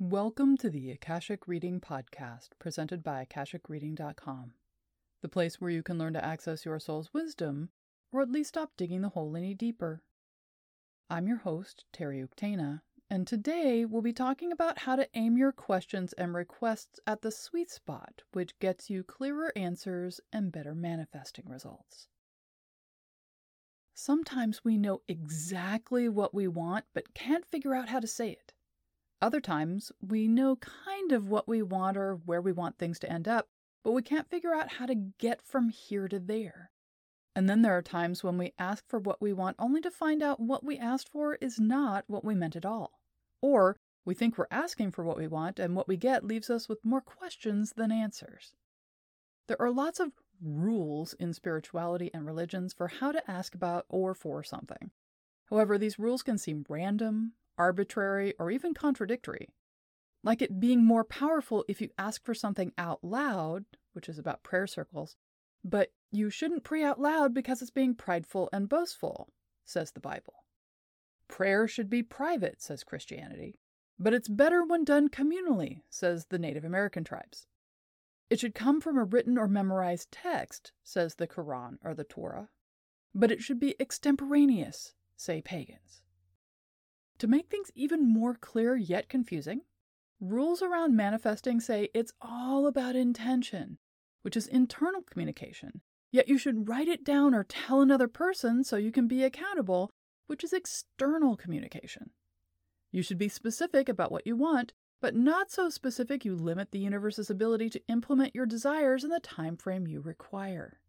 Welcome to the Akashic Reading Podcast, presented by AkashicReading.com, the place where you can learn to access your soul's wisdom, or at least stop digging the hole any deeper. I'm your host, Terry Uktana, and today we'll be talking about how to aim your questions and requests at the sweet spot, which gets you clearer answers and better manifesting results. Sometimes we know exactly what we want, but can't figure out how to say it. Other times, we know kind of what we want or where we want things to end up, but we can't figure out how to get from here to there. And then there are times when we ask for what we want only to find out what we asked for is not what we meant at all. Or we think we're asking for what we want, and what we get leaves us with more questions than answers. There are lots of rules in spirituality and religions for how to ask about or for something. However, these rules can seem random, arbitrary, or even contradictory. Like it being more powerful if you ask for something out loud, which is about prayer circles, but you shouldn't pray out loud because it's being prideful and boastful, says the Bible. Prayer should be private, says Christianity, but it's better when done communally, says the Native American tribes. It should come from a written or memorized text, says the Quran or the Torah, but it should be extemporaneous, say pagans. To make things even more clear yet confusing, rules around manifesting say it's all about intention, which is internal communication, yet you should write it down or tell another person so you can be accountable, which is external communication. You should be specific about what you want, but not so specific you limit the universe's ability to implement your desires in the time frame you require.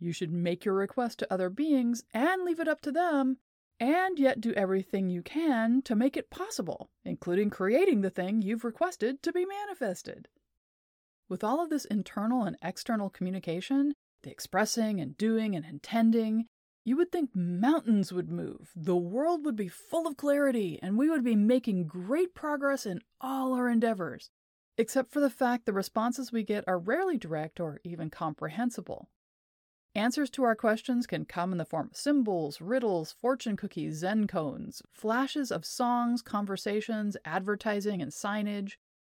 You should make your request to other beings and leave it up to them and yet do everything you can to make it possible, including creating the thing you've requested to be manifested. With all of this internal and external communication, the expressing and doing and intending, you would think mountains would move, the world would be full of clarity, and we would be making great progress in all our endeavors, except for the fact the responses we get are rarely direct or even comprehensible. Answers to our questions can come in the form of symbols, riddles, fortune cookies, Zen koans, flashes of songs, conversations, advertising and signage,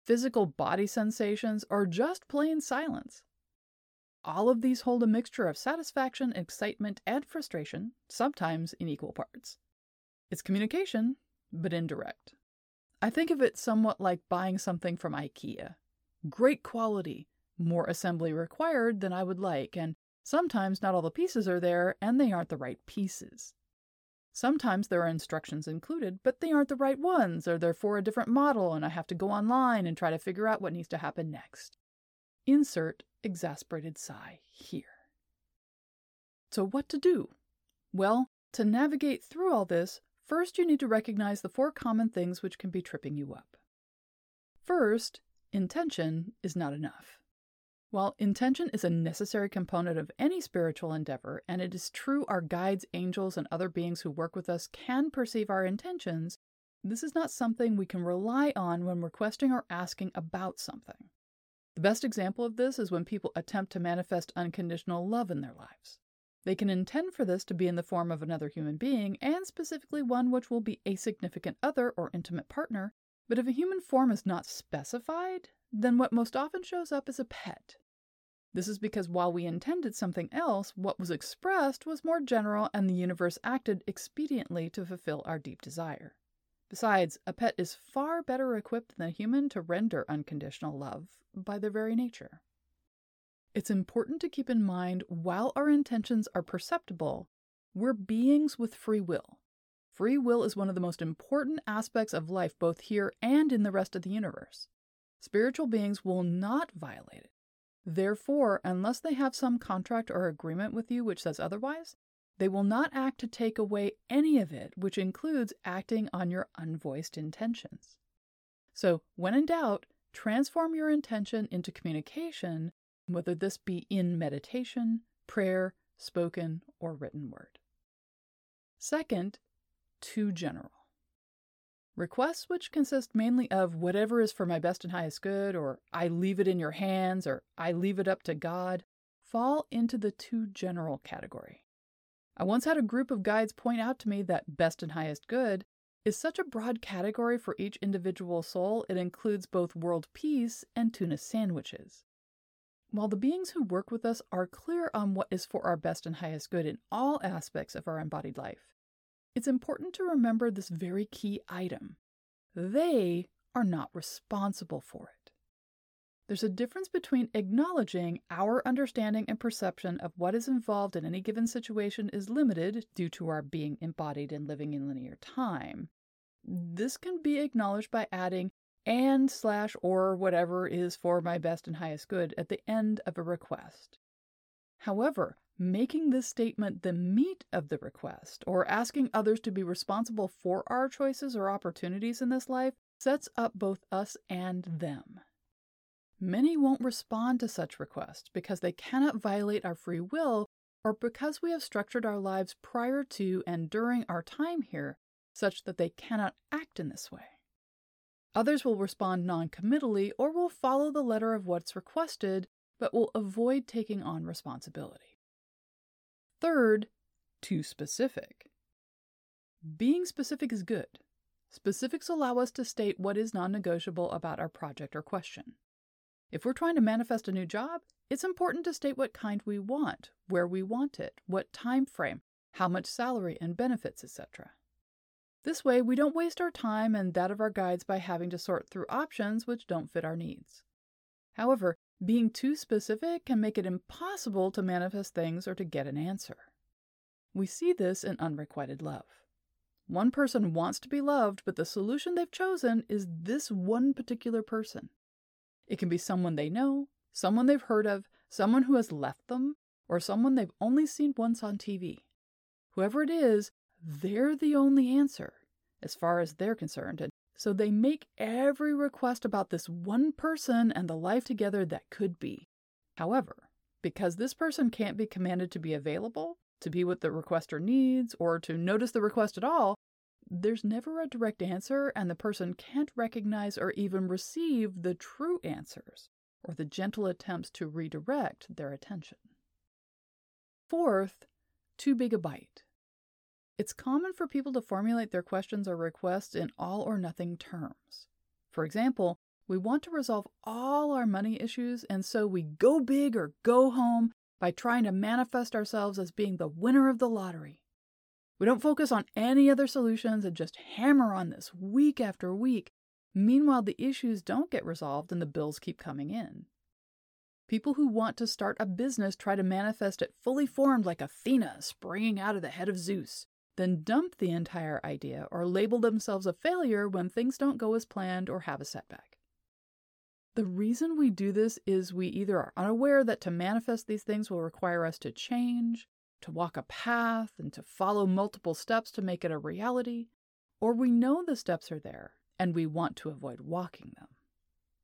physical body sensations, or just plain silence. All of these hold a mixture of satisfaction, excitement, and frustration, sometimes in equal parts. It's communication, but indirect. I think of it somewhat like buying something from IKEA. Great quality, more assembly required than I would like, and Sometimes not all the pieces are there and they aren't the right pieces. Sometimes there are instructions included, but they aren't the right ones, or they're for a different model, and I have to go online and try to figure out what needs to happen next. Insert exasperated sigh here. So, what to do? Well, to navigate through all this, first you need to recognize the four common things which can be tripping you up. First, intention is not enough. While intention is a necessary component of any spiritual endeavor, and it is true our guides, angels, and other beings who work with us can perceive our intentions, this is not something we can rely on when requesting or asking about something. The best example of this is when people attempt to manifest unconditional love in their lives. They can intend for this to be in the form of another human being, and specifically one which will be a significant other or intimate partner, but if a human form is not specified, then what most often shows up is a pet. This is because while we intended something else, what was expressed was more general and the universe acted expediently to fulfill our deep desire. Besides, a pet is far better equipped than a human to render unconditional love by their very nature. It's important to keep in mind while our intentions are perceptible, we're beings with free will. Free will is one of the most important aspects of life both here and in the rest of the universe. Spiritual beings will not violate it. Therefore, unless they have some contract or agreement with you which says otherwise, they will not act to take away any of it, which includes acting on your unvoiced intentions. So, when in doubt, transform your intention into communication, whether this be in meditation, prayer, spoken, or written word. Second, too general. Requests which consist mainly of whatever is for my best and highest good, or I leave it in your hands, or I leave it up to God, fall into the too general category. I once had a group of guides point out to me that best and highest good is such a broad category for each individual soul, it includes both world peace and tuna sandwiches. While the beings who work with us are clear on what is for our best and highest good in all aspects of our embodied life, it's important to remember this very key item. They are not responsible for it. There's a difference between acknowledging our understanding and perception of what is involved in any given situation is limited due to our being embodied and living in linear time. This can be acknowledged by adding and slash or whatever is for my best and highest good at the end of a request. However, making this statement the meat of the request or asking others to be responsible for our choices or opportunities in this life sets up both us and them. Many won't respond to such requests because they cannot violate our free will or because we have structured our lives prior to and during our time here such that they cannot act in this way. Others will respond non-committally or will follow the letter of what's requested but will avoid taking on responsibility. Third, too specific. Being specific is good. Specifics allow us to state what is non negotiable about our project or question. If we're trying to manifest a new job, it's important to state what kind we want, where we want it, what time frame, how much salary and benefits, etc. This way, we don't waste our time and that of our guides by having to sort through options which don't fit our needs. However, being too specific can make it impossible to manifest things or to get an answer. We see this in unrequited love. One person wants to be loved, but the solution they've chosen is this one particular person. It can be someone they know, someone they've heard of, someone who has left them, or someone they've only seen once on TV. Whoever it is, they're the only answer, as far as they're concerned, so they make every request about this one person and the life together that could be. However, because this person can't be commanded to be available, to be what the requester needs, or to notice the request at all, there's never a direct answer, and the person can't recognize or even receive the true answers or the gentle attempts to redirect their attention. Fourth, too big a bite. It's common for people to formulate their questions or requests in all or nothing terms. For example, we want to resolve all our money issues, and so we go big or go home by trying to manifest ourselves as being the winner of the lottery. We don't focus on any other solutions and just hammer on this week after week. Meanwhile, the issues don't get resolved and the bills keep coming in. People who want to start a business try to manifest it fully formed like Athena springing out of the head of Zeus then dump the entire idea or label themselves a failure when things don't go as planned or have a setback. The reason we do this is we either are unaware that to manifest these things will require us to change, to walk a path, and to follow multiple steps to make it a reality, or we know the steps are there and we want to avoid walking them.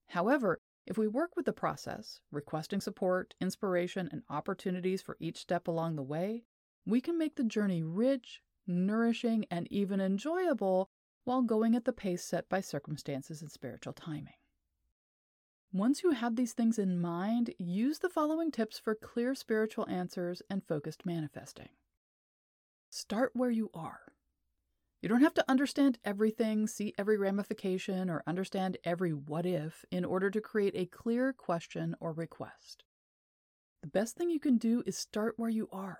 However, if we work with the process, requesting support, inspiration, and opportunities for each step along the way, we can make the journey rich, nourishing, and even enjoyable while going at the pace set by circumstances and spiritual timing. Once you have these things in mind, use the following tips for clear spiritual answers and focused manifesting. Start where you are. You don't have to understand everything, see every ramification, or understand every what if in order to create a clear question or request. The best thing you can do is start where you are.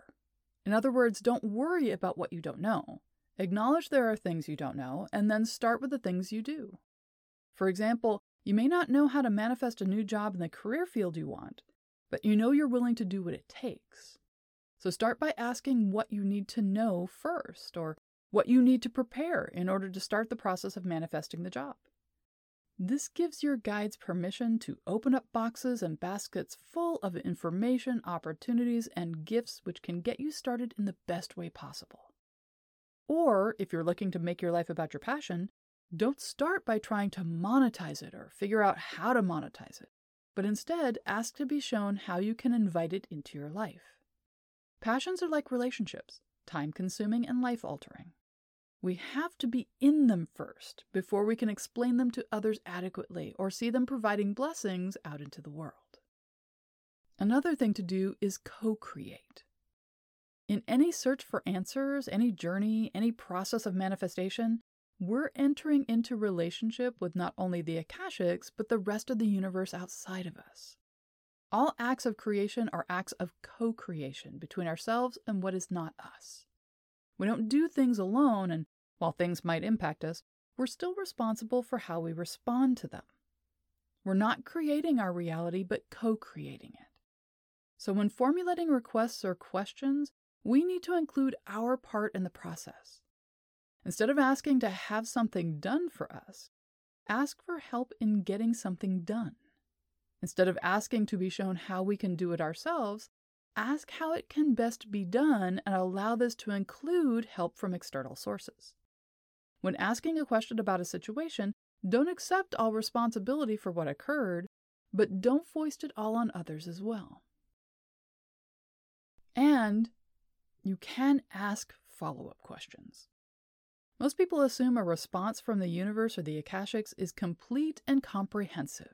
In other words, don't worry about what you don't know. Acknowledge there are things you don't know, and then start with the things you do. For example, you may not know how to manifest a new job in the career field you want, but you know you're willing to do what it takes. So start by asking what you need to know first, or what you need to prepare in order to start the process of manifesting the job. This gives your guides permission to open up boxes and baskets full of information, opportunities, and gifts which can get you started in the best way possible. Or, if you're looking to make your life about your passion, don't start by trying to monetize it or figure out how to monetize it, but instead ask to be shown how you can invite it into your life. Passions are like relationships, time consuming and life altering. We have to be in them first before we can explain them to others adequately or see them providing blessings out into the world. Another thing to do is co create. In any search for answers, any journey, any process of manifestation, we're entering into relationship with not only the Akashics, but the rest of the universe outside of us. All acts of creation are acts of co creation between ourselves and what is not us. We don't do things alone, and while things might impact us, we're still responsible for how we respond to them. We're not creating our reality, but co creating it. So when formulating requests or questions, we need to include our part in the process. Instead of asking to have something done for us, ask for help in getting something done. Instead of asking to be shown how we can do it ourselves, ask how it can best be done and allow this to include help from external sources. When asking a question about a situation, don't accept all responsibility for what occurred, but don't foist it all on others as well. And you can ask follow up questions. Most people assume a response from the universe or the Akashics is complete and comprehensive.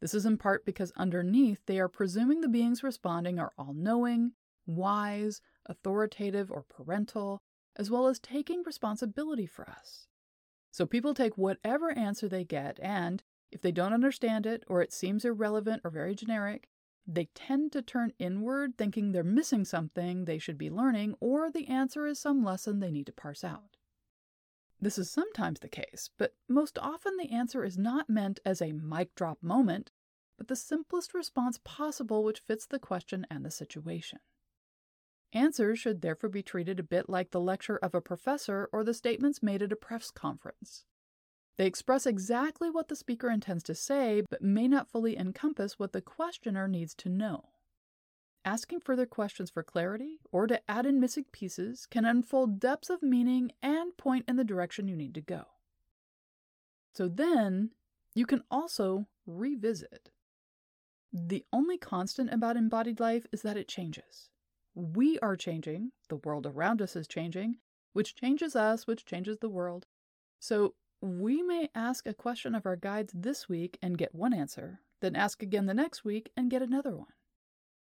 This is in part because underneath they are presuming the beings responding are all knowing, wise, authoritative, or parental, as well as taking responsibility for us. So people take whatever answer they get, and if they don't understand it or it seems irrelevant or very generic, they tend to turn inward thinking they're missing something they should be learning or the answer is some lesson they need to parse out. This is sometimes the case, but most often the answer is not meant as a mic drop moment, but the simplest response possible which fits the question and the situation. Answers should therefore be treated a bit like the lecture of a professor or the statements made at a press conference. They express exactly what the speaker intends to say, but may not fully encompass what the questioner needs to know. Asking further questions for clarity or to add in missing pieces can unfold depths of meaning and point in the direction you need to go. So then, you can also revisit. The only constant about embodied life is that it changes. We are changing, the world around us is changing, which changes us, which changes the world. So we may ask a question of our guides this week and get one answer, then ask again the next week and get another one.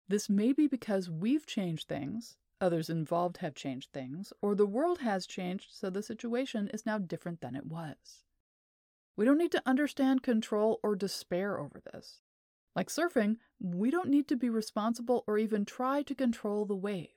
This may be because we've changed things, others involved have changed things, or the world has changed so the situation is now different than it was. We don't need to understand, control, or despair over this. Like surfing, we don't need to be responsible or even try to control the wave.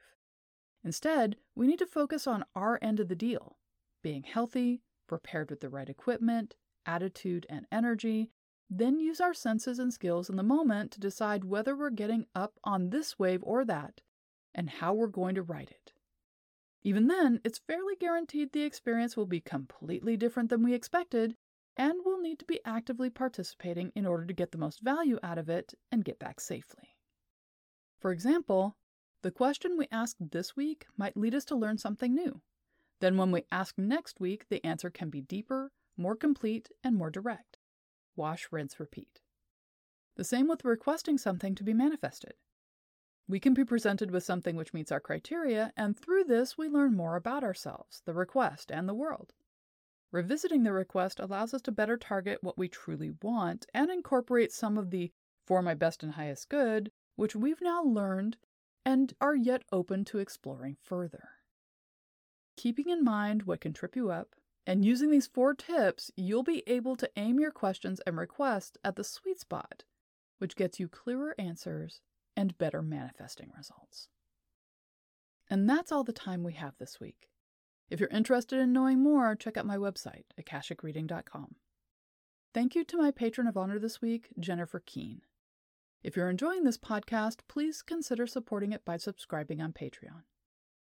Instead, we need to focus on our end of the deal being healthy, prepared with the right equipment, attitude, and energy, then use our senses and skills in the moment to decide whether we're getting up on this wave or that, and how we're going to ride it. Even then, it's fairly guaranteed the experience will be completely different than we expected, and we'll need to be actively participating in order to get the most value out of it and get back safely. For example, the question we ask this week might lead us to learn something new. Then, when we ask next week, the answer can be deeper, more complete, and more direct. Wash, rinse, repeat. The same with requesting something to be manifested. We can be presented with something which meets our criteria, and through this, we learn more about ourselves, the request, and the world. Revisiting the request allows us to better target what we truly want and incorporate some of the for my best and highest good, which we've now learned and are yet open to exploring further. Keeping in mind what can trip you up, and using these four tips, you'll be able to aim your questions and requests at the sweet spot, which gets you clearer answers and better manifesting results. And that's all the time we have this week. If you're interested in knowing more, check out my website, akashicreading.com. Thank you to my patron of honor this week, Jennifer Keene. If you're enjoying this podcast, please consider supporting it by subscribing on Patreon.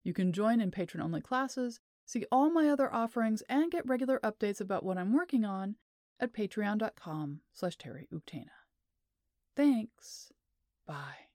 You can join in patron only classes, see all my other offerings, and get regular updates about what I'm working on at patreon.com slash Thanks. Bye.